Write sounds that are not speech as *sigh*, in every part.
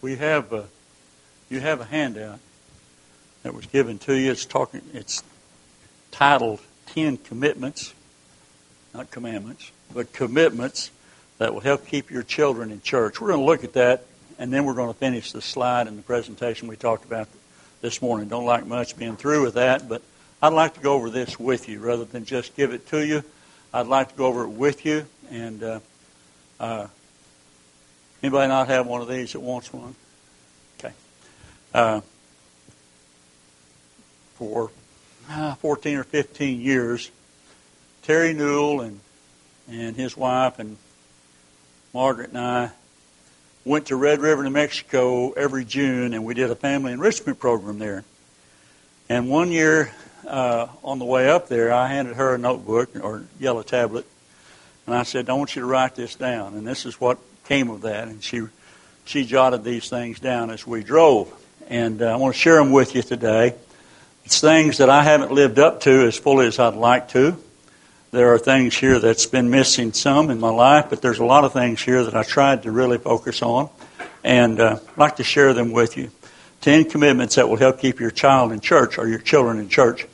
we have a, you have a handout that was given to you. It's talking. It's titled Ten Commitments, not commandments, but commitments that will help keep your children in church. We're going to look at that, and then we're going to finish the slide and the presentation we talked about this morning. Don't like much being through with that, but I'd like to go over this with you rather than just give it to you. I'd like to go over it with you. And uh, uh, anybody not have one of these that wants one? Okay. Uh, for uh, 14 or 15 years, Terry Newell and and his wife and Margaret and I went to Red River, New Mexico every June, and we did a family enrichment program there. And one year, uh, on the way up there, I handed her a notebook or yellow tablet, and I said, "I want you to write this down." And this is what came of that. And she she jotted these things down as we drove, and uh, I want to share them with you today. It's things that I haven't lived up to as fully as I'd like to. There are things here that's been missing some in my life, but there's a lot of things here that I tried to really focus on, and uh, I'd like to share them with you. Ten commitments that will help keep your child in church or your children in church.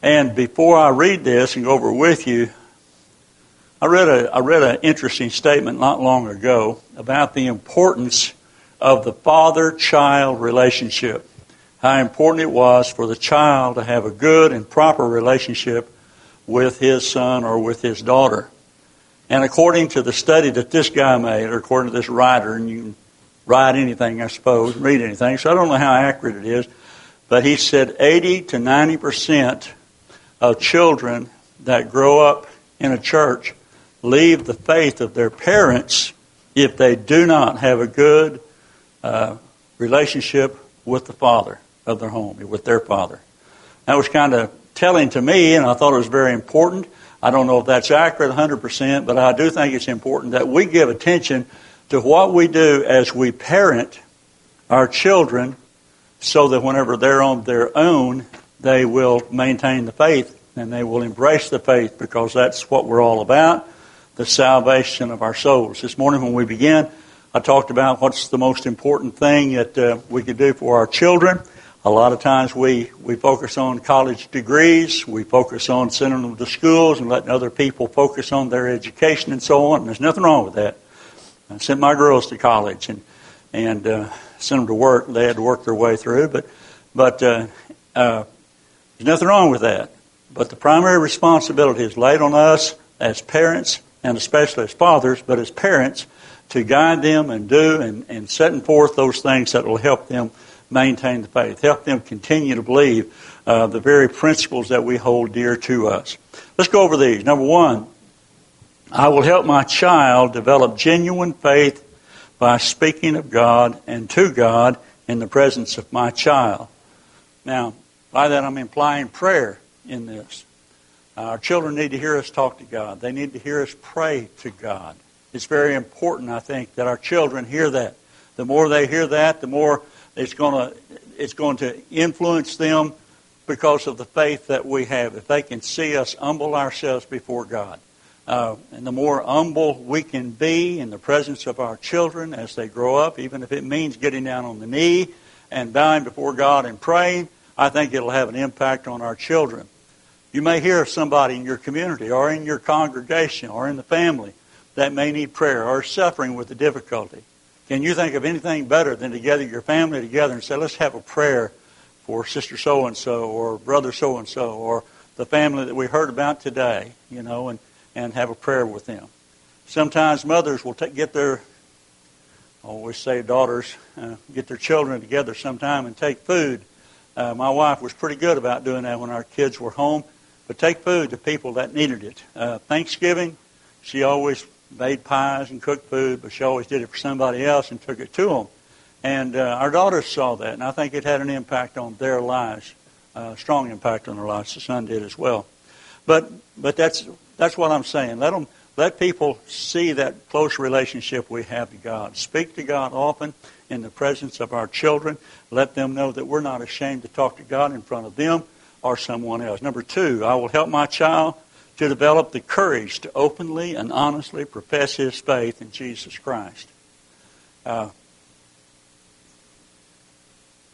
And before I read this and go over with you, I read a I read an interesting statement not long ago about the importance of the father-child relationship. How important it was for the child to have a good and proper relationship with his son or with his daughter. And according to the study that this guy made, or according to this writer, and you can write anything, I suppose, read anything, so I don't know how accurate it is, but he said 80 to 90 percent of children that grow up in a church leave the faith of their parents if they do not have a good uh, relationship with the father of their home, with their father. That was kind of telling to me, and I thought it was very important. I don't know if that's accurate 100%, but I do think it's important that we give attention to what we do as we parent our children so that whenever they're on their own, they will maintain the faith and they will embrace the faith because that's what we're all about the salvation of our souls. This morning, when we began, I talked about what's the most important thing that uh, we could do for our children. A lot of times we, we focus on college degrees, we focus on sending them to schools and letting other people focus on their education and so on. And there's nothing wrong with that. I sent my girls to college and and uh, sent them to work. They had to work their way through, but but uh, uh, there's nothing wrong with that. But the primary responsibility is laid on us as parents and especially as fathers, but as parents to guide them and do and, and setting forth those things that will help them maintain the faith, help them continue to believe uh, the very principles that we hold dear to us. Let's go over these. Number one, I will help my child develop genuine faith by speaking of God and to God in the presence of my child. Now, by that I'm implying prayer in this. Our children need to hear us talk to God. They need to hear us pray to God. It's very important, I think, that our children hear that. The more they hear that, the more it's going to it's going to influence them because of the faith that we have. If they can see us humble ourselves before God, uh, and the more humble we can be in the presence of our children as they grow up, even if it means getting down on the knee and bowing before God and praying, I think it'll have an impact on our children. You may hear of somebody in your community or in your congregation or in the family that may need prayer or suffering with a difficulty. Can you think of anything better than to gather your family together and say, let's have a prayer for sister so and so or brother so and so or the family that we heard about today, you know, and, and have a prayer with them. Sometimes mothers will get their, I always say daughters, uh, get their children together sometime and take food. Uh, my wife was pretty good about doing that when our kids were home, but take food to people that needed it. Uh, Thanksgiving, she always made pies and cooked food, but she always did it for somebody else and took it to them. And uh, our daughters saw that, and I think it had an impact on their lives, uh, strong impact on their lives. The son did as well. But but that's that's what I'm saying. Let them let people see that close relationship we have to God. Speak to God often in the presence of our children. Let them know that we're not ashamed to talk to God in front of them or someone else. Number two, I will help my child to develop the courage to openly and honestly profess his faith in Jesus Christ. Uh,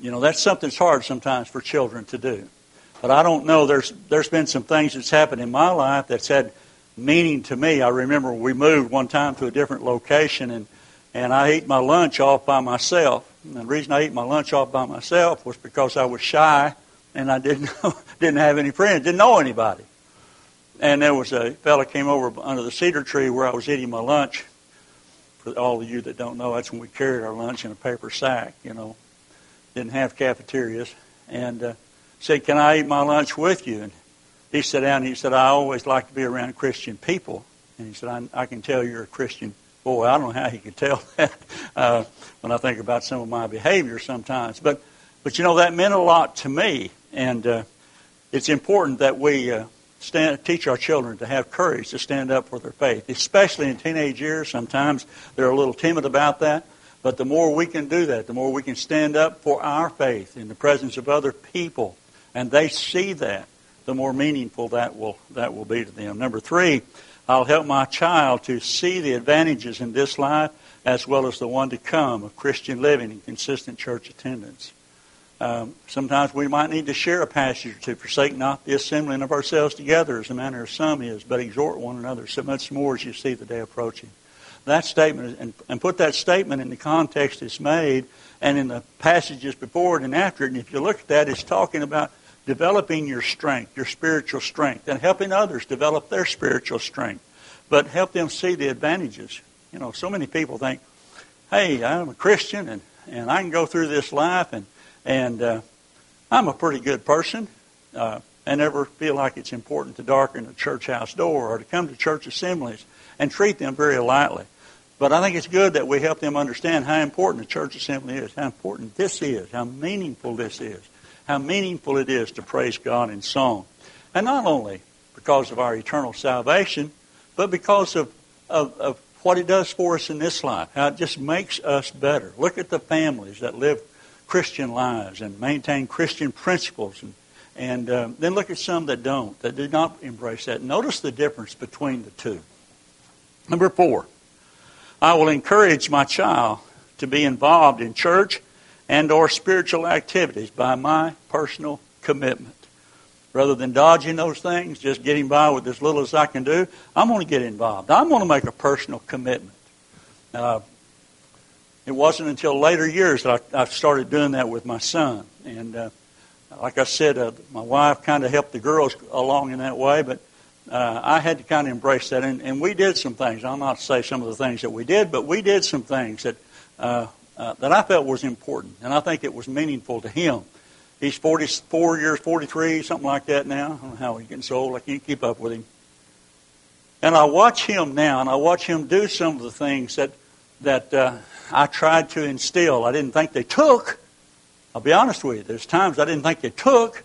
you know, that's something that's hard sometimes for children to do. But I don't know. There's there's been some things that's happened in my life that's had meaning to me. I remember we moved one time to a different location, and and I ate my lunch off by myself. And the reason I ate my lunch off by myself was because I was shy and I didn't *laughs* know, didn't have any friends, didn't know anybody. And there was a fella came over under the cedar tree where I was eating my lunch. For all of you that don't know, that's when we carried our lunch in a paper sack. You know, didn't have cafeterias, and uh, said, "Can I eat my lunch with you?" And he sat down. and He said, "I always like to be around Christian people." And he said, "I, I can tell you're a Christian." Boy, I don't know how he could tell *laughs* that uh, when I think about some of my behavior sometimes. But, but you know, that meant a lot to me, and uh, it's important that we uh, stand, teach our children to have courage to stand up for their faith, especially in teenage years. Sometimes they're a little timid about that. But the more we can do that, the more we can stand up for our faith in the presence of other people, and they see that, the more meaningful that will that will be to them. Number three, I'll help my child to see the advantages in this life as well as the one to come of Christian living and consistent church attendance. Um, sometimes we might need to share a passage or two. Forsake not the assembling of ourselves together, as the manner of some is, but exhort one another so much more as you see the day approaching. That statement, and, and put that statement in the context it's made, and in the passages before it and after it. And if you look at that, it's talking about developing your strength, your spiritual strength, and helping others develop their spiritual strength. But help them see the advantages. You know, so many people think, hey, I'm a Christian and, and I can go through this life and and uh, I'm a pretty good person. Uh, I never feel like it's important to darken a church house door or to come to church assemblies and treat them very lightly. But I think it's good that we help them understand how important a church assembly is, how important this is, how meaningful this is, how meaningful it is to praise God in song. And not only because of our eternal salvation, but because of, of, of what it does for us in this life, how it just makes us better. Look at the families that live Christian lives and maintain Christian principles. And, and uh, then look at some that don't, that do not embrace that. Notice the difference between the two. Number four, I will encourage my child to be involved in church and or spiritual activities by my personal commitment. Rather than dodging those things, just getting by with as little as I can do, I'm going to get involved. I'm going to make a personal commitment. Uh, it wasn't until later years that I, I started doing that with my son. And uh, like I said, uh, my wife kind of helped the girls along in that way, but uh, I had to kind of embrace that. And, and we did some things. I'll not say some of the things that we did, but we did some things that uh, uh, that I felt was important, and I think it was meaningful to him. He's 44 years, 43, something like that now. I don't know how he's getting so old. I can't keep up with him. And I watch him now, and I watch him do some of the things that that uh, I tried to instill. I didn't think they took. I'll be honest with you. There's times I didn't think they took,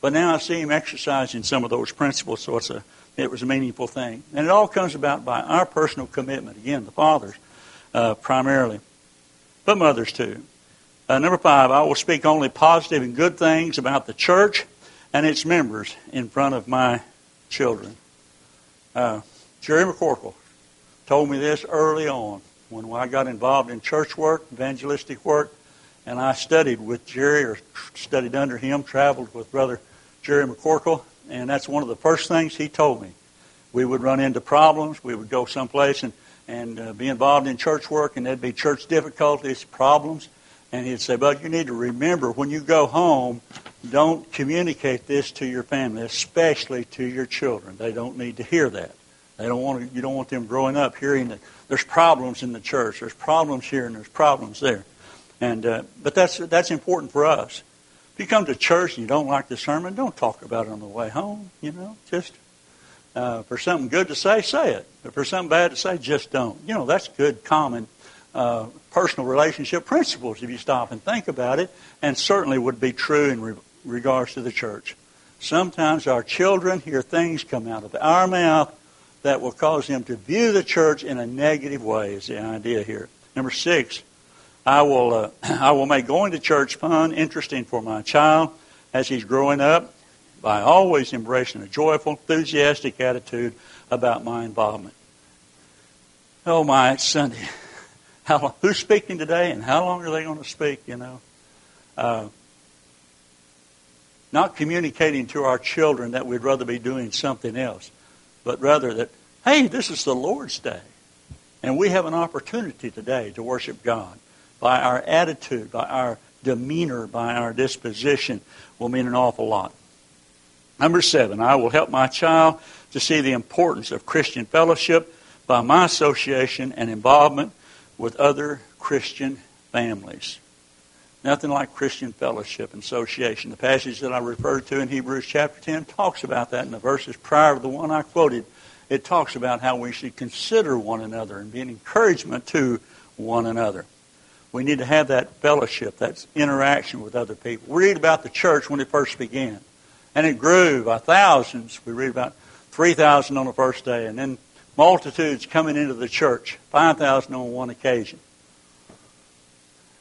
but now I see him exercising some of those principles, so it's a, it was a meaningful thing. And it all comes about by our personal commitment. Again, the fathers uh, primarily, but mothers too. Uh, number five, I will speak only positive and good things about the church and its members in front of my children. Uh, Jerry McCorkle told me this early on when I got involved in church work, evangelistic work, and I studied with Jerry or studied under him, traveled with Brother Jerry McCorkle, and that's one of the first things he told me. We would run into problems. We would go someplace and, and uh, be involved in church work, and there'd be church difficulties, problems. And he'd say, But you need to remember when you go home, don't communicate this to your family, especially to your children. They don't need to hear that. They don't want to, you don't want them growing up hearing that there's problems in the church. There's problems here and there's problems there. And uh, but that's that's important for us. If you come to church and you don't like the sermon, don't talk about it on the way home. You know, just uh, for something good to say, say it. But for something bad to say, just don't. You know, that's good common uh, personal relationship principles if you stop and think about it, and certainly would be true in re- regards to the church. Sometimes our children hear things come out of our mouth that will cause him to view the church in a negative way is the idea here. Number six, I will, uh, *clears throat* I will make going to church fun, interesting for my child as he's growing up by always embracing a joyful, enthusiastic attitude about my involvement. Oh my, it's Sunday. *laughs* How, who's speaking today and how long are they going to speak, you know? Uh, not communicating to our children that we'd rather be doing something else, but rather that, hey, this is the Lord's day. And we have an opportunity today to worship God. By our attitude, by our demeanor, by our disposition, will mean an awful lot. Number seven, I will help my child to see the importance of Christian fellowship by my association and involvement with other Christian families. Nothing like Christian fellowship and association. The passage that I referred to in Hebrews chapter 10 talks about that in the verses prior to the one I quoted. It talks about how we should consider one another and be an encouragement to one another. We need to have that fellowship, that interaction with other people. We read about the church when it first began, and it grew by thousands. We read about 3,000 on the first day, and then multitudes coming into the church, 5,000 on one occasion.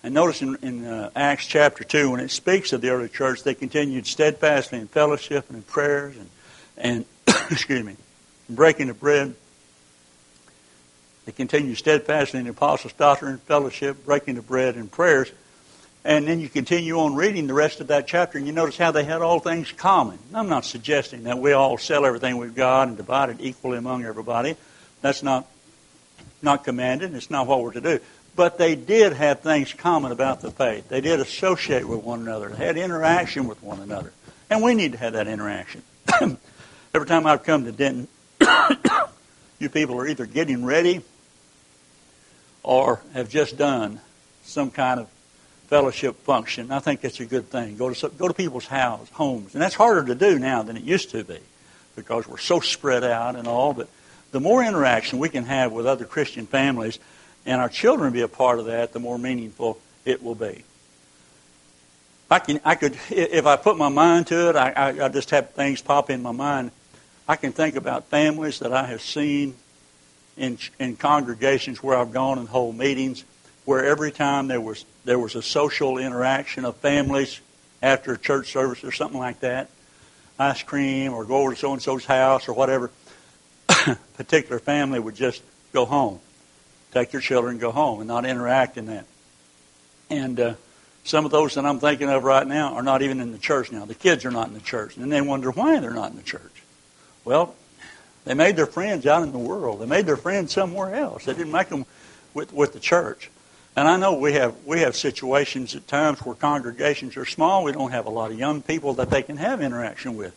And notice in, in uh, Acts chapter 2, when it speaks of the early church, they continued steadfastly in fellowship and in prayers and, and *coughs* excuse me, breaking of bread. They continued steadfastly in the apostles' doctrine fellowship, breaking of bread and prayers. And then you continue on reading the rest of that chapter, and you notice how they had all things common. I'm not suggesting that we all sell everything we've got and divide it equally among everybody. That's not not commanded. It's not what we're to do. But they did have things common about the faith. They did associate with one another. They had interaction with one another. And we need to have that interaction. *coughs* Every time I've come to Denton, *coughs* you people are either getting ready or have just done some kind of fellowship function. I think that's a good thing. Go to go to people's house, homes, and that's harder to do now than it used to be because we're so spread out and all. But the more interaction we can have with other Christian families, and our children be a part of that, the more meaningful it will be. I can, I could, if I put my mind to it, I, I, I just have things pop in my mind. I can think about families that I have seen in, in congregations where I've gone and hold meetings, where every time there was there was a social interaction of families after a church service or something like that, ice cream or go over to so and so's house or whatever, *coughs* particular family would just go home take your children and go home and not interact in that. And uh, some of those that I'm thinking of right now are not even in the church now. The kids are not in the church. And they wonder why they're not in the church. Well, they made their friends out in the world. They made their friends somewhere else. They didn't make them with, with the church. And I know we have we have situations at times where congregations are small. We don't have a lot of young people that they can have interaction with.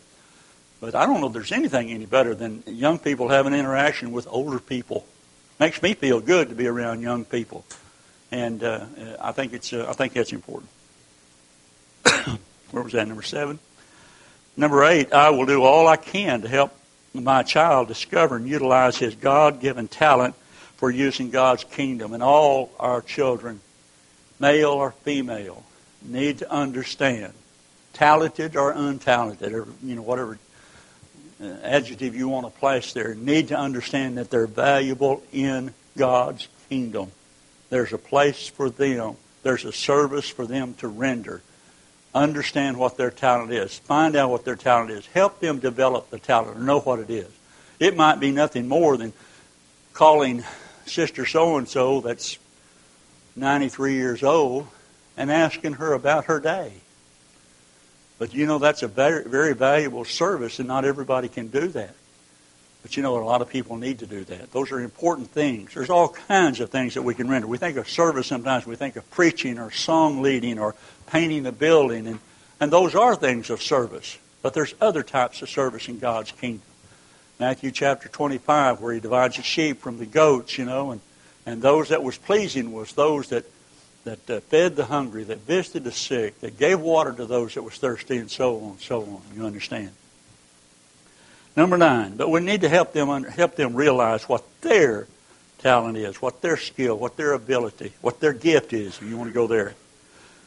But I don't know if there's anything any better than young people having interaction with older people makes me feel good to be around young people, and uh, I think it's uh, I think that's important. *coughs* Where was that? Number seven. Number eight. I will do all I can to help my child discover and utilize his God-given talent for using God's kingdom, and all our children, male or female, need to understand, talented or untalented, or you know whatever Uh, adjective you want to place there, need to understand that they're valuable in God's kingdom. There's a place for them. There's a service for them to render. Understand what their talent is. Find out what their talent is. Help them develop the talent or know what it is. It might be nothing more than calling Sister So and so, that's 93 years old, and asking her about her day. But you know, that's a very, very valuable service, and not everybody can do that. But you know, a lot of people need to do that. Those are important things. There's all kinds of things that we can render. We think of service sometimes, we think of preaching or song leading or painting a building, and, and those are things of service. But there's other types of service in God's kingdom. Matthew chapter 25, where he divides the sheep from the goats, you know, and, and those that was pleasing was those that that uh, fed the hungry, that visited the sick, that gave water to those that was thirsty, and so on, so on. You understand? Number nine, but we need to help them under, help them realize what their talent is, what their skill, what their ability, what their gift is. If you want to go there.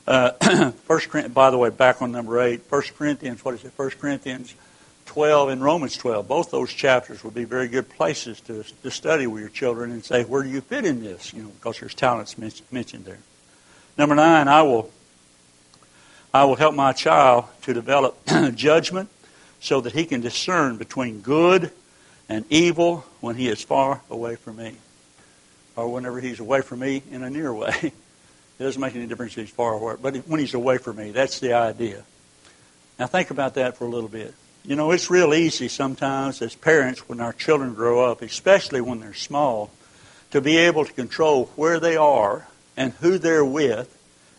Uh, *clears throat* First, by the way, back on number eight, First Corinthians. What is it? First Corinthians 12 and Romans 12. Both those chapters would be very good places to, to study with your children and say, where do you fit in this? You know, because there's talents mentioned there. Number nine, I will, I will help my child to develop *clears throat* judgment so that he can discern between good and evil when he is far away from me. Or whenever he's away from me in a near way. *laughs* It doesn't make any difference if he's far away. But when he's away from me, that's the idea. Now think about that for a little bit. You know, it's real easy sometimes as parents when our children grow up, especially when they're small, to be able to control where they are and who they're with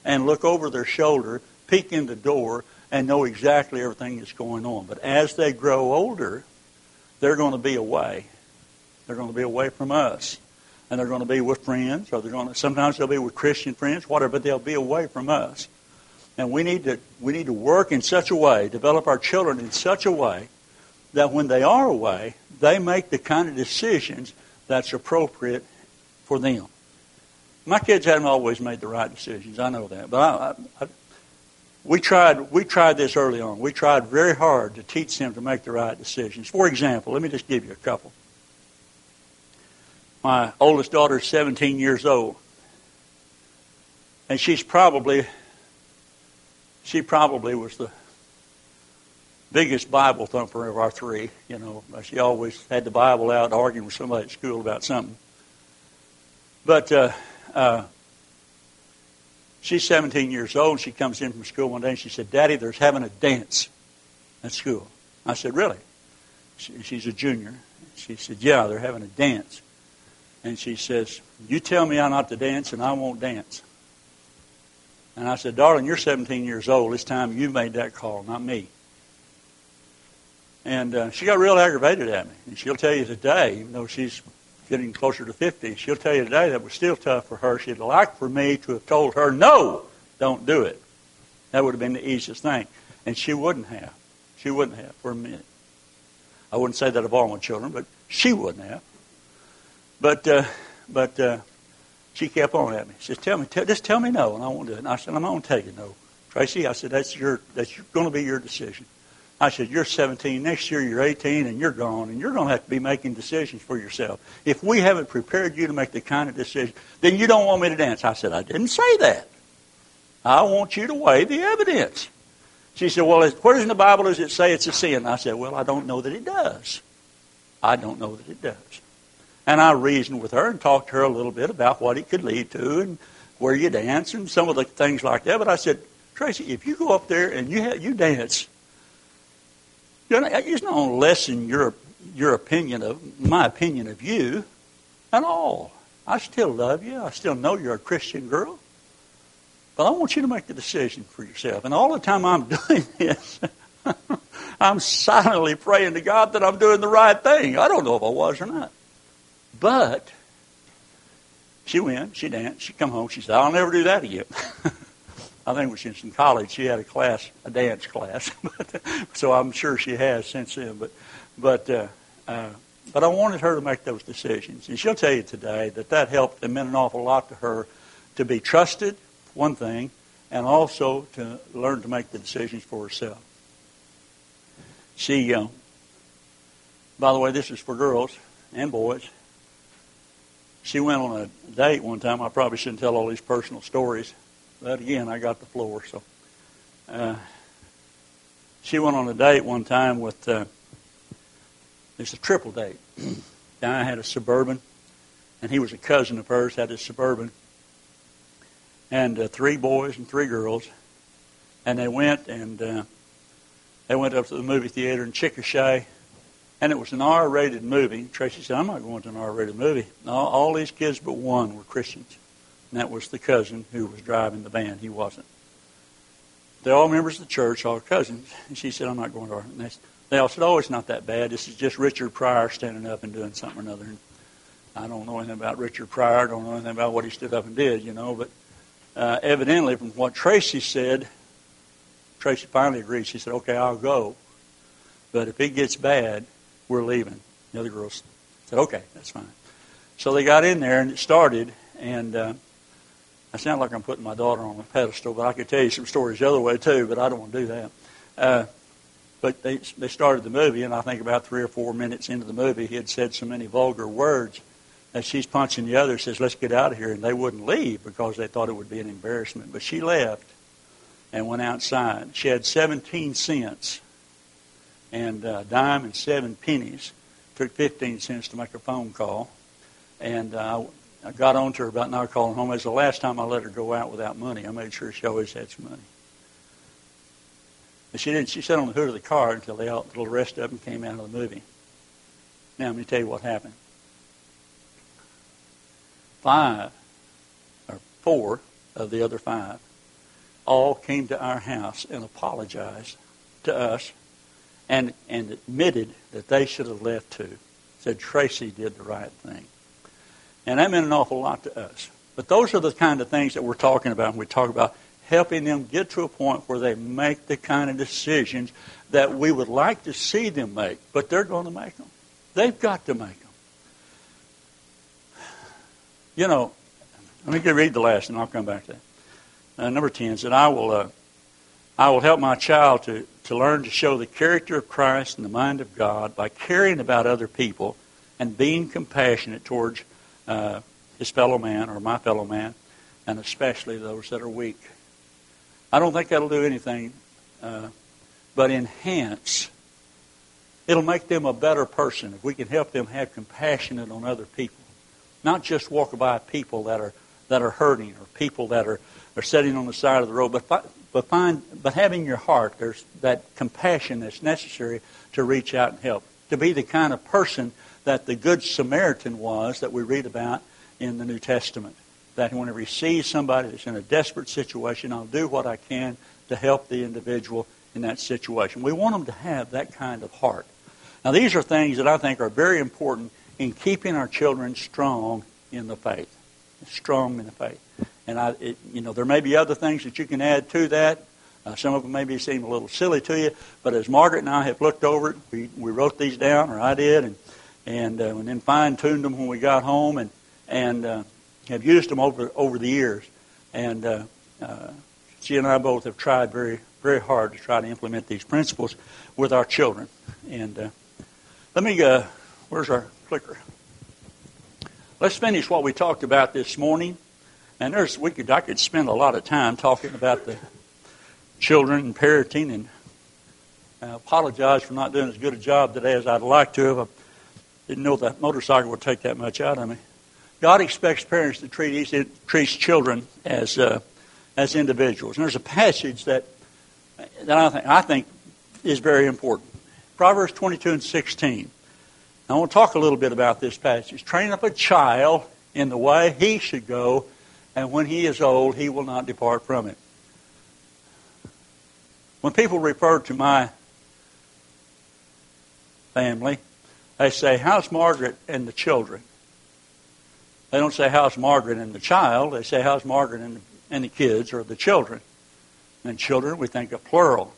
and look over their shoulder, peek in the door, and know exactly everything that's going on. But as they grow older, they're going to be away. They're going to be away from us. And they're going to be with friends, or they're going to sometimes they'll be with Christian friends, whatever, but they'll be away from us. And we need to we need to work in such a way, develop our children in such a way that when they are away, they make the kind of decisions that's appropriate for them. My kids haven't always made the right decisions. I know that, but I, I, we tried we tried this early on. We tried very hard to teach them to make the right decisions. For example, let me just give you a couple. My oldest daughter is 17 years old, and she's probably she probably was the biggest Bible thumper of our three. You know, she always had the Bible out arguing with somebody at school about something. But uh, uh, she's 17 years old. She comes in from school one day and she said, Daddy, there's having a dance at school. I said, Really? She, she's a junior. She said, Yeah, they're having a dance. And she says, You tell me I'm not to dance and I won't dance. And I said, Darling, you're 17 years old. It's time you made that call, not me. And uh, she got real aggravated at me. And she'll tell you today, even though she's getting closer to 50, she'll tell you today that was still tough for her. She'd like for me to have told her, no, don't do it. That would have been the easiest thing. And she wouldn't have. She wouldn't have for a minute. I wouldn't say that of all my children, but she wouldn't have. But, uh, but uh, she kept on at me. She "Tell me, tell, just tell me no, and I won't do it." And I said, "I'm going to tell you no, Tracy." I said, "That's your that's going to be your decision." I said, "You're 17. Next year, you're 18, and you're gone, and you're going to have to be making decisions for yourself. If we haven't prepared you to make the kind of decision, then you don't want me to dance." I said, "I didn't say that. I want you to weigh the evidence." She said, "Well, where in the Bible does it say it's a sin?" I said, "Well, I don't know that it does. I don't know that it does." And I reasoned with her and talked to her a little bit about what it could lead to and where you dance and some of the things like that. But I said, Tracy, if you go up there and you have, you dance, you're not, it's not going to lessen your your opinion of my opinion of you at all. I still love you. I still know you're a Christian girl. But I want you to make the decision for yourself. And all the time I'm *laughs* doing this, *laughs* I'm silently praying to God that I'm doing the right thing. I don't know if I was or not. But she went, she danced, she come home, she said, I'll never do that again. *laughs* I think when she was in college, she had a class, a dance class, *laughs* so I'm sure she has since then. But, but, uh, uh, but I wanted her to make those decisions, and she'll tell you today that that helped and meant an awful lot to her to be trusted, one thing, and also to learn to make the decisions for herself. She, uh, by the way, this is for girls and boys. She went on a date one time. I probably shouldn't tell all these personal stories, but again, I got the floor. So uh, she went on a date one time with. Uh, it's a triple date. *clears throat* Guy had a suburban, and he was a cousin of hers. Had a suburban, and uh, three boys and three girls, and they went and uh, they went up to the movie theater in Chickasha and it was an R-rated movie. Tracy said, "I'm not going to an R-rated movie." All, all these kids but one were Christians, and that was the cousin who was driving the van. He wasn't. They're all members of the church, all cousins. And she said, "I'm not going to." And they, they all said, "Oh, it's not that bad. This is just Richard Pryor standing up and doing something or another." And I don't know anything about Richard Pryor. I don't know anything about what he stood up and did, you know. But uh, evidently, from what Tracy said, Tracy finally agreed. She said, "Okay, I'll go." But if it gets bad, we're leaving. The other girls said, okay, that's fine. So they got in there and it started, and uh, I sound like I'm putting my daughter on a pedestal, but I could tell you some stories the other way too, but I don't want to do that. Uh, but they they started the movie, and I think about three or four minutes into the movie, he had said so many vulgar words that she's punching the other, says, "Let's get out of here," and they wouldn't leave because they thought it would be an embarrassment. But she left and went outside. She had 17 cents and a uh, dime and seven pennies. Took 15 cents to make a phone call. And uh, I got on to her about not calling home. It was the last time I let her go out without money. I made sure she always had some money. But she didn't. She sat on the hood of the car until they all, until the rest of them came out of the movie. Now let me tell you what happened. Five or four of the other five all came to our house and apologized to us and, and admitted that they should have left too. Said Tracy did the right thing. And that meant an awful lot to us. But those are the kind of things that we're talking about when we talk about helping them get to a point where they make the kind of decisions that we would like to see them make, but they're going to make them. They've got to make them. You know, let me read the last, and I'll come back to that. Uh, number ten said, "I will, uh, I will help my child to to learn to show the character of Christ and the mind of God by caring about other people and being compassionate towards uh, his fellow man or my fellow man, and especially those that are weak. I don't think that'll do anything uh, but enhance. It'll make them a better person if we can help them have compassion on other people, not just walk by people that are that are hurting or people that are, are sitting on the side of the road, but but find but having your heart there's that compassion that's necessary to reach out and help to be the kind of person that the good samaritan was that we read about in the new testament. That whenever he sees somebody that's in a desperate situation i'll do what i can to help the individual in that situation. We want them to have that kind of heart. Now these are things that i think are very important in keeping our children strong in the faith. Strong in the faith. And I, it, you know, there may be other things that you can add to that. Uh, some of them maybe seem a little silly to you, but as Margaret and I have looked over it, we, we wrote these down, or I did, and and, uh, and then fine tuned them when we got home, and and uh, have used them over over the years. And uh, uh, she and I both have tried very very hard to try to implement these principles with our children. And uh, let me, uh, where's our clicker? Let's finish what we talked about this morning. And there's we could I could spend a lot of time talking about the children and parenting, and I apologize for not doing as good a job today as I'd like to have. Didn't know that motorcycle would take that much out of me. God expects parents to treat each, treats children as uh, as individuals. And there's a passage that that I think I think is very important. Proverbs 22 and 16. I want to talk a little bit about this passage. Train up a child in the way he should go, and when he is old, he will not depart from it. When people refer to my family, they say, How's Margaret and the children? They don't say, How's Margaret and the child? They say, How's Margaret and, and the kids or the children? And children, we think of plural.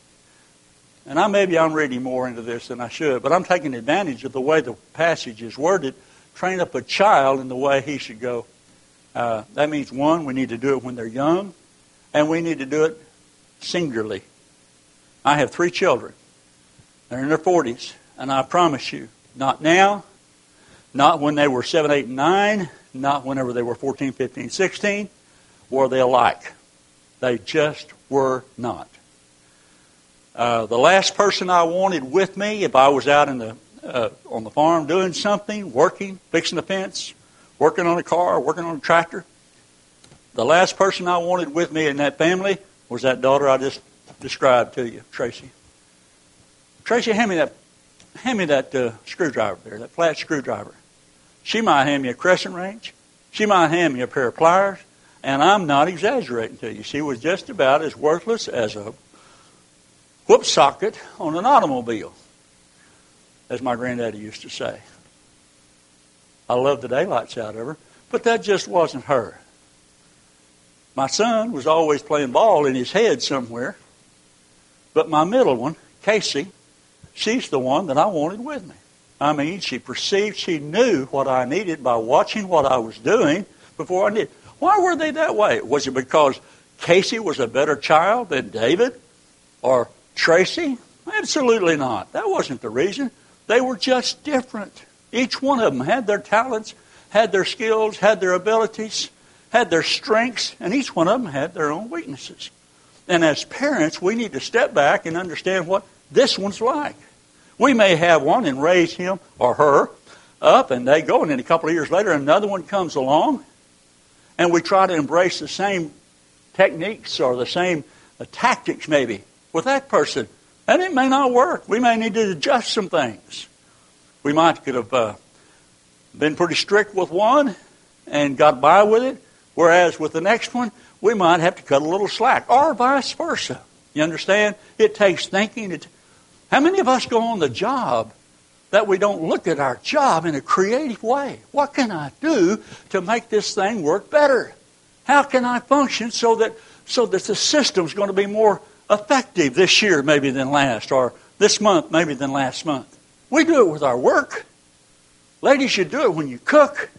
And I maybe I'm reading more into this than I should, but I'm taking advantage of the way the passage is worded. Train up a child in the way he should go. Uh, that means, one, we need to do it when they're young, and we need to do it singularly. I have three children. They're in their 40s, and I promise you, not now, not when they were 7, 8, and 9, not whenever they were 14, 15, 16, were they alike. They just were not. Uh, the last person I wanted with me, if I was out in the uh, on the farm doing something, working, fixing the fence, working on a car, working on a tractor. The last person I wanted with me in that family was that daughter I just described to you, Tracy. Tracy, hand me that, hand me that uh, screwdriver there, that flat screwdriver. She might hand me a crescent wrench. She might hand me a pair of pliers. And I'm not exaggerating to you. She was just about as worthless as a whoop socket on an automobile, as my granddaddy used to say. I loved the daylights out of her, but that just wasn't her. My son was always playing ball in his head somewhere, but my middle one, Casey, she's the one that I wanted with me. I mean, she perceived, she knew what I needed by watching what I was doing before I did. Why were they that way? Was it because Casey was a better child than David or Tracy? Absolutely not. That wasn't the reason. They were just different. Each one of them had their talents, had their skills, had their abilities, had their strengths, and each one of them had their own weaknesses. And as parents, we need to step back and understand what this one's like. We may have one and raise him or her up, and they go, and then a couple of years later, another one comes along, and we try to embrace the same techniques or the same uh, tactics, maybe, with that person. And it may not work. We may need to adjust some things. We might could have uh, been pretty strict with one and got by with it, whereas with the next one, we might have to cut a little slack, or vice versa. You understand? It takes thinking. It, how many of us go on the job that we don't look at our job in a creative way? What can I do to make this thing work better? How can I function so that so that the system's going to be more effective this year maybe than last, or this month maybe than last month? We do it with our work. Ladies, you do it when you cook.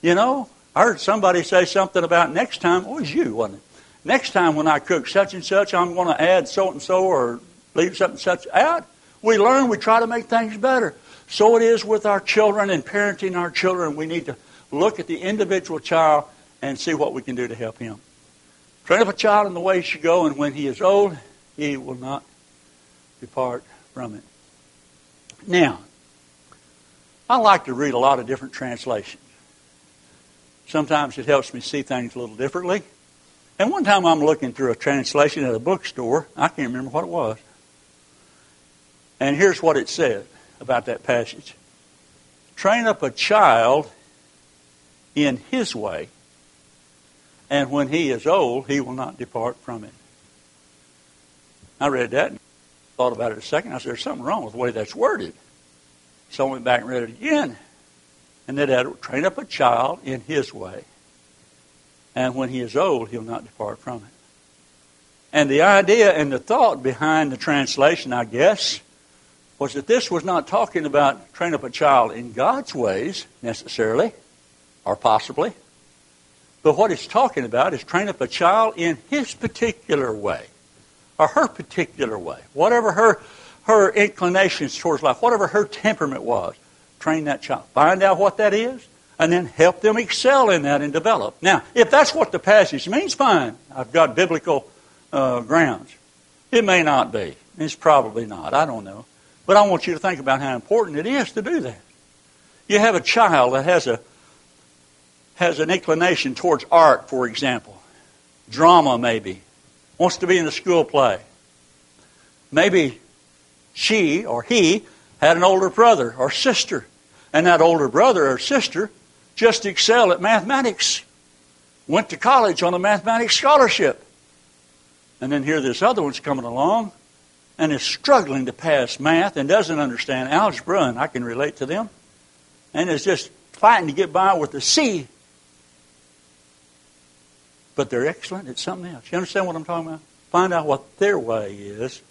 You know, I heard somebody say something about next time. It was you, wasn't it? Next time when I cook such and such, I'm going to add so and so or leave something such out. We learn, we try to make things better. So it is with our children and parenting our children. We need to look at the individual child and see what we can do to help him. Train up a child in the way he should go, and when he is old, he will not depart from it. Now, I like to read a lot of different translations. Sometimes it helps me see things a little differently. And one time I'm looking through a translation at a bookstore. I can't remember what it was. And here's what it said about that passage Train up a child in his way, and when he is old, he will not depart from it. I read that and thought about it a second. I said, There's something wrong with the way that's worded. So I went back and read it again. And that had train up a child in his way. And when he is old, he'll not depart from it. And the idea and the thought behind the translation, I guess, was that this was not talking about train up a child in God's ways necessarily, or possibly. But what it's talking about is train up a child in his particular way, or her particular way, whatever her her inclinations towards life, whatever her temperament was. Train that child. Find out what that is, and then help them excel in that and develop. Now, if that's what the passage means, fine. I've got biblical uh, grounds. It may not be. It's probably not. I don't know. But I want you to think about how important it is to do that. You have a child that has a has an inclination towards art, for example, drama maybe, wants to be in a school play. Maybe she or he had an older brother or sister, and that older brother or sister just excelled at mathematics, went to college on a mathematics scholarship. And then here this other one's coming along and is struggling to pass math and doesn't understand algebra, and I can relate to them, and is just fighting to get by with a C. But they're excellent at something else. You understand what I'm talking about? Find out what their way is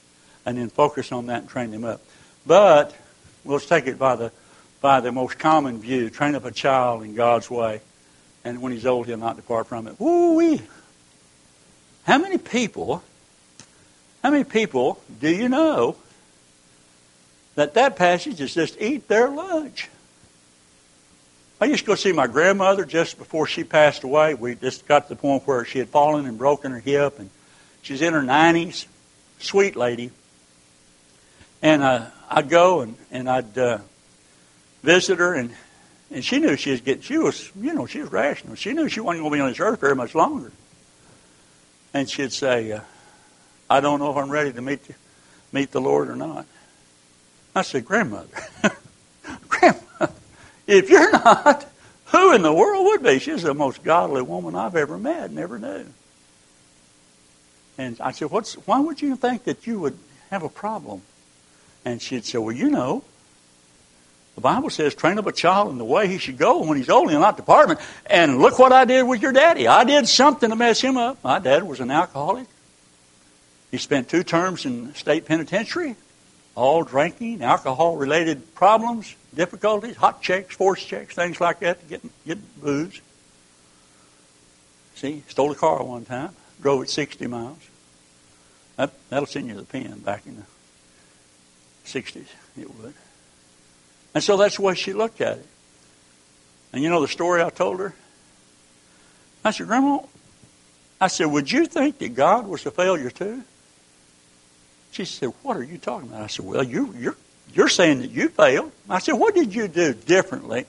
and then focus on that and train them up. But we'll take it by the by the most common view: train up a child in God's way, and when he's old, he'll not depart from it. Woo wee! How many people? How many people do you know that that passage is just eat their lunch? I used to go see my grandmother just before she passed away. We just got to the point where she had fallen and broken her hip, and she's in her 90s. Sweet lady. And uh, I'd go and, and I'd uh, visit her, and, and she knew she was getting, she was, you know, she was rational. She knew she wasn't going to be on this earth very much longer. And she'd say, uh, I don't know if I'm ready to meet, meet the Lord or not. I said, Grandmother, *laughs* Grandmother, if you're not, who in the world would be? She's the most godly woman I've ever met, never knew. And I said, What's, why would you think that you would have a problem and she'd say, Well, you know, the Bible says, train up a child in the way he should go when he's old and not department. And look what I did with your daddy. I did something to mess him up. My dad was an alcoholic. He spent two terms in state penitentiary, all drinking, alcohol related problems, difficulties, hot checks, force checks, things like that to get, get booze. See, stole a car one time, drove it 60 miles. That, that'll send you the pen back in the 60s, it would. And so that's the way she looked at it. And you know the story I told her? I said, Grandma, I said, would you think that God was a failure too? She said, what are you talking about? I said, well, you, you're, you're saying that you failed. I said, what did you do differently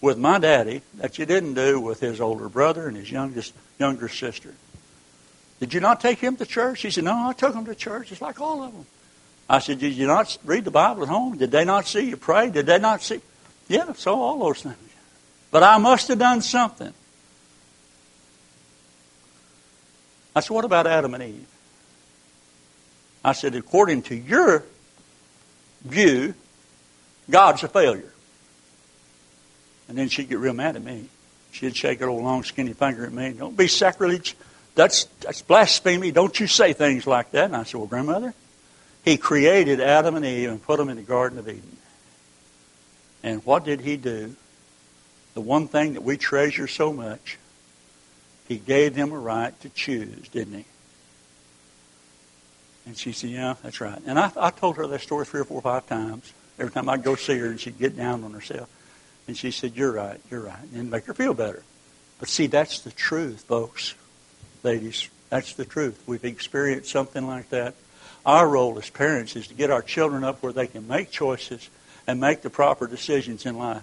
with my daddy that you didn't do with his older brother and his youngest younger sister? Did you not take him to church? She said, no, I took him to church It's like all of them. I said, Did you not read the Bible at home? Did they not see you pray? Did they not see? Yeah, so all those things. But I must have done something. I said, What about Adam and Eve? I said, According to your view, God's a failure. And then she'd get real mad at me. She'd shake her old long skinny finger at me. Don't be sacrilege. That's, that's blasphemy. Don't you say things like that. And I said, Well, grandmother, he created Adam and Eve and put them in the Garden of Eden. And what did he do? The one thing that we treasure so much, he gave them a right to choose, didn't he? And she said, Yeah, that's right. And I, I told her that story three or four or five times. Every time I'd go see her and she'd get down on herself. And she said, You're right, you're right. And make her feel better. But see, that's the truth, folks. Ladies, that's the truth. We've experienced something like that. Our role as parents is to get our children up where they can make choices and make the proper decisions in life.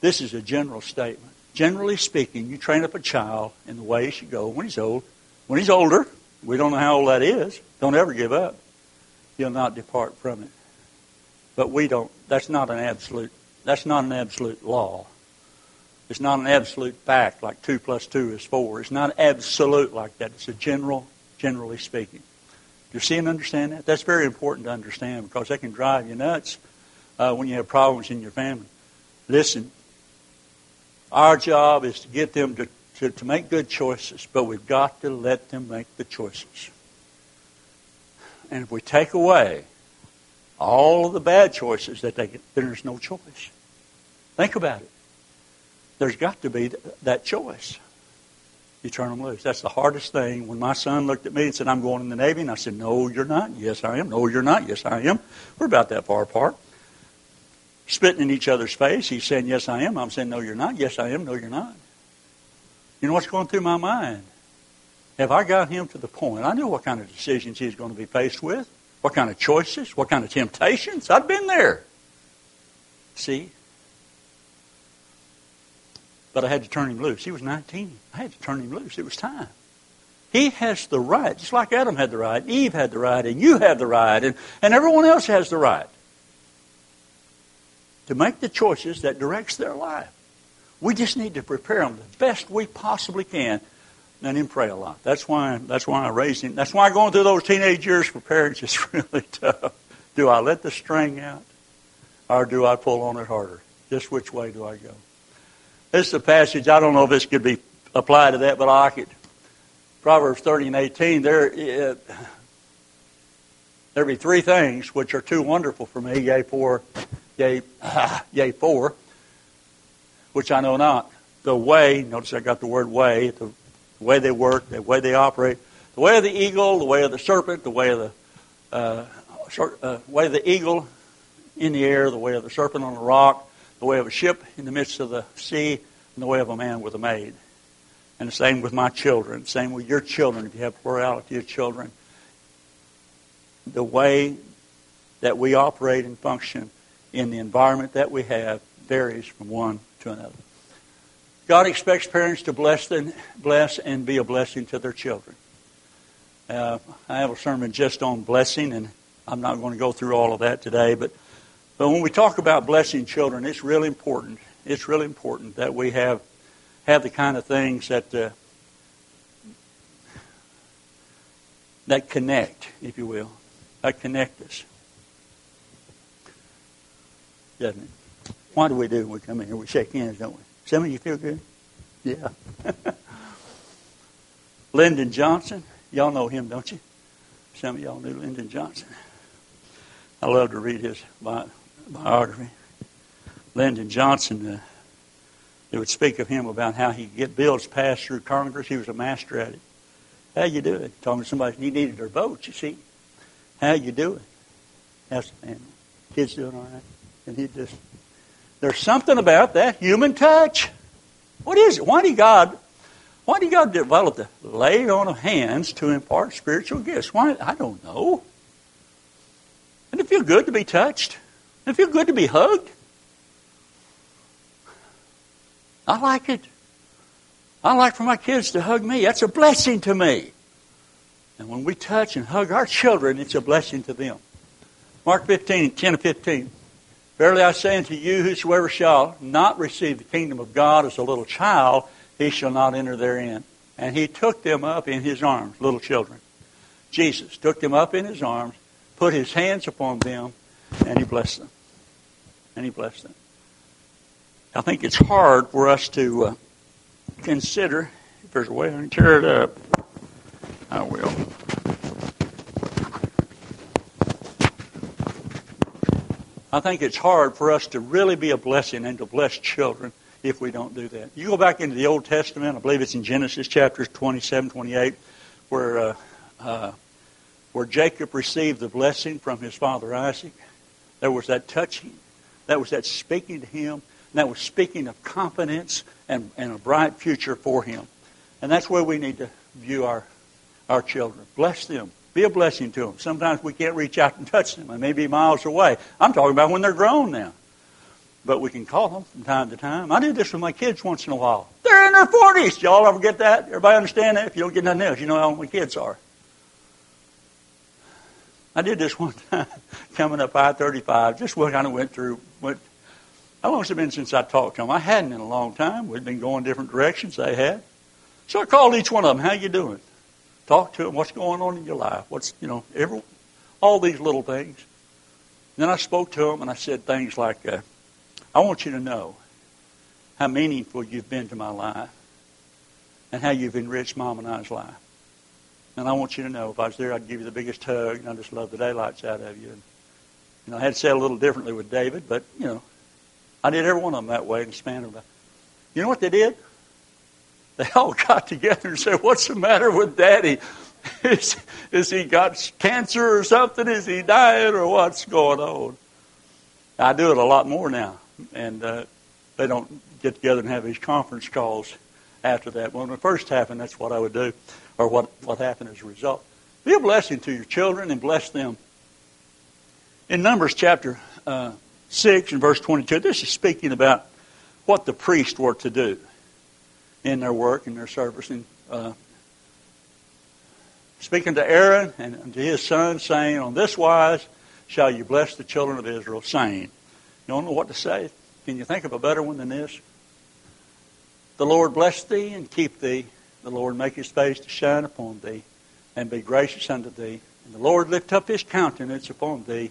This is a general statement. Generally speaking, you train up a child in the way he should go when he's old. When he's older, we don't know how old that is. Don't ever give up. You'll not depart from it. But we don't. That's not an absolute. That's not an absolute law. It's not an absolute fact like two plus two is four. It's not absolute like that. It's a general, generally speaking. You see and understand that? That's very important to understand because that can drive you nuts uh, when you have problems in your family. Listen, our job is to get them to, to, to make good choices, but we've got to let them make the choices. And if we take away all of the bad choices that they get, then there's no choice. Think about it. There's got to be that choice. You turn them loose. That's the hardest thing. When my son looked at me and said, I'm going in the Navy, and I said, No, you're not. Yes, I am. No, you're not. Yes, I am. We're about that far apart. Spitting in each other's face. He's saying, Yes, I am. I'm saying, No, you're not. Yes, I am. No, you're not. You know what's going through my mind? Have I got him to the point? I knew what kind of decisions he was going to be faced with, what kind of choices, what kind of temptations. I'd been there. See? But I had to turn him loose. He was 19. I had to turn him loose. It was time. He has the right, just like Adam had the right, Eve had the right, and you have the right, and, and everyone else has the right to make the choices that directs their life. We just need to prepare them the best we possibly can and then pray a lot. That's why that's why I raised him. That's why going through those teenage years for parents is *laughs* really tough. Do I let the string out? Or do I pull on it harder? Just which way do I go? This is a passage, I don't know if this could be applied to that, but I like it. Proverbs 30 and 18, there, uh, there be three things which are too wonderful for me, yea, four, yea, *laughs* yea, four, which I know not. The way, notice I got the word way, the way they work, the way they operate, the way of the eagle, the way of the serpent, the way of the uh, uh, way of the eagle in the air, the way of the serpent on the rock, the way of a ship in the midst of the sea, and the way of a man with a maid. And the same with my children, same with your children, if you have plurality of children. The way that we operate and function in the environment that we have varies from one to another. God expects parents to bless, them, bless and be a blessing to their children. Uh, I have a sermon just on blessing, and I'm not going to go through all of that today, but but when we talk about blessing children, it's really important. It's really important that we have have the kind of things that uh, that connect, if you will, that connect us. Doesn't it? Why do we do when we come in here? We shake hands, don't we? Some of you feel good? Yeah. *laughs* Lyndon Johnson, y'all know him, don't you? Some of y'all knew Lyndon Johnson. I love to read his biography. Lyndon Johnson, uh, they would speak of him about how he get bills passed through Congress. He was a master at it. How you do it? Talking to somebody, he needed their vote, you see. How you do it? The family. Kids doing all right? And he just, there's something about that human touch. What is it? Why did God, why did God develop the lay on of hands to impart spiritual gifts? Why? I don't know. And it feel good to be touched. And It feel good to be hugged. I like it. I like for my kids to hug me. That's a blessing to me. And when we touch and hug our children, it's a blessing to them. Mark 15, 10 and 15. Verily I say unto you, whosoever shall not receive the kingdom of God as a little child, he shall not enter therein. And he took them up in his arms, little children. Jesus took them up in his arms, put his hands upon them, and he blessed them. And he blessed them. I think it's hard for us to uh, consider, if there's a way I can tear it up, I will. I think it's hard for us to really be a blessing and to bless children if we don't do that. You go back into the Old Testament, I believe it's in Genesis chapters 27, 28, where, uh, uh, where Jacob received the blessing from his father Isaac. There was that touching, that was that speaking to him, and that was speaking of confidence and, and a bright future for him. And that's where we need to view our, our children. Bless them. Be a blessing to them. Sometimes we can't reach out and touch them. They may be miles away. I'm talking about when they're grown now. But we can call them from time to time. I do this with my kids once in a while. They're in their 40s. Y'all ever get that? Everybody understand that? If you don't get nothing else, you know how old my kids are. I did this *laughs* one time coming up I-35. Just what kind of went through. Went, how long has it been since I talked to them? I hadn't in a long time. We'd been going different directions. They had. So I called each one of them. How you doing? Talk to them. What's going on in your life? What's, you know, every, all these little things. Then I spoke to them and I said things like, uh, I want you to know how meaningful you've been to my life and how you've enriched Mom and I's life. And I want you to know if I was there, I'd give you the biggest hug, and I just love the daylights out of you. And, you know, I had said a little differently with David, but, you know, I did every one of them that way in the span of. You know what they did? *laughs* they all got together and said, What's the matter with Daddy? *laughs* Is, is he got cancer or something? Is he dying or what's going on? I do it a lot more now. And uh, they don't get together and have these conference calls after that. When it first happened, that's what I would do, or what, what happened as a result. Be a blessing to your children and bless them. In Numbers chapter uh, 6 and verse 22, this is speaking about what the priests were to do in their work and their service. And uh, speaking to Aaron and to his son, saying, On this wise shall you bless the children of Israel, saying, You don't know what to say? Can you think of a better one than this? The Lord bless thee and keep thee. The Lord make his face to shine upon thee and be gracious unto thee. And the Lord lift up his countenance upon thee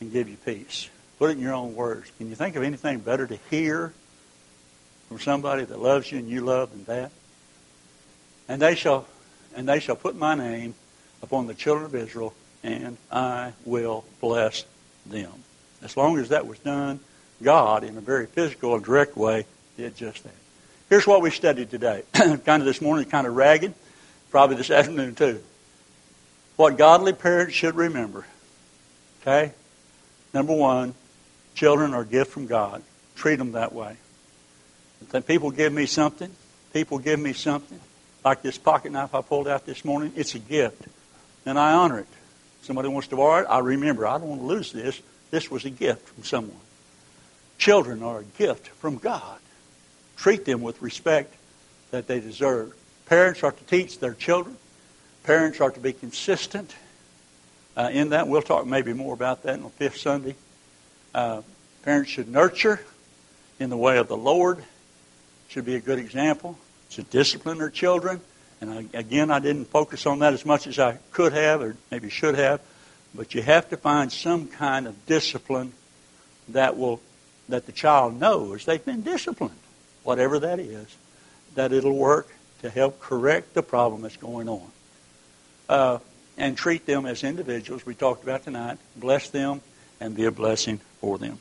and give you peace. Put it in your own words. Can you think of anything better to hear from somebody that loves you and you love than that. And they shall and they shall put my name upon the children of Israel, and I will bless them. As long as that was done, God, in a very physical and direct way, did just that. Here's what we studied today. *clears throat* kind of this morning, kind of ragged, probably this *laughs* afternoon too. What godly parents should remember. Okay? Number one, children are a gift from God. Treat them that way. People give me something. People give me something. Like this pocket knife I pulled out this morning. It's a gift. And I honor it. Somebody wants to borrow it. I remember. I don't want to lose this. This was a gift from someone. Children are a gift from God. Treat them with respect that they deserve. Parents are to teach their children. Parents are to be consistent uh, in that. We'll talk maybe more about that on fifth Sunday. Uh, parents should nurture in the way of the Lord should be a good example to discipline their children. And I, again, I didn't focus on that as much as I could have or maybe should have. But you have to find some kind of discipline that will that the child knows they've been disciplined, whatever that is, that it'll work to help correct the problem that's going on. Uh, and treat them as individuals we talked about tonight. Bless them and be a blessing for them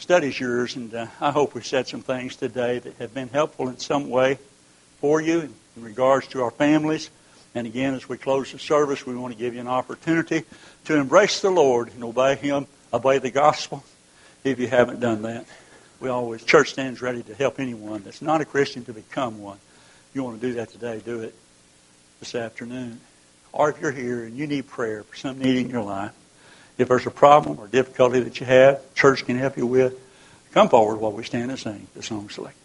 study's yours, and uh, I hope we said some things today that have been helpful in some way for you in regards to our families. And again, as we close the service, we want to give you an opportunity to embrace the Lord and obey Him, obey the gospel. If you haven't done that, we always church stands ready to help anyone that's not a Christian to become one. If you want to do that today, do it this afternoon. Or if you're here and you need prayer for some need in your life, if there's a problem or difficulty that you have, church can help you with, come forward while we stand and sing the song select.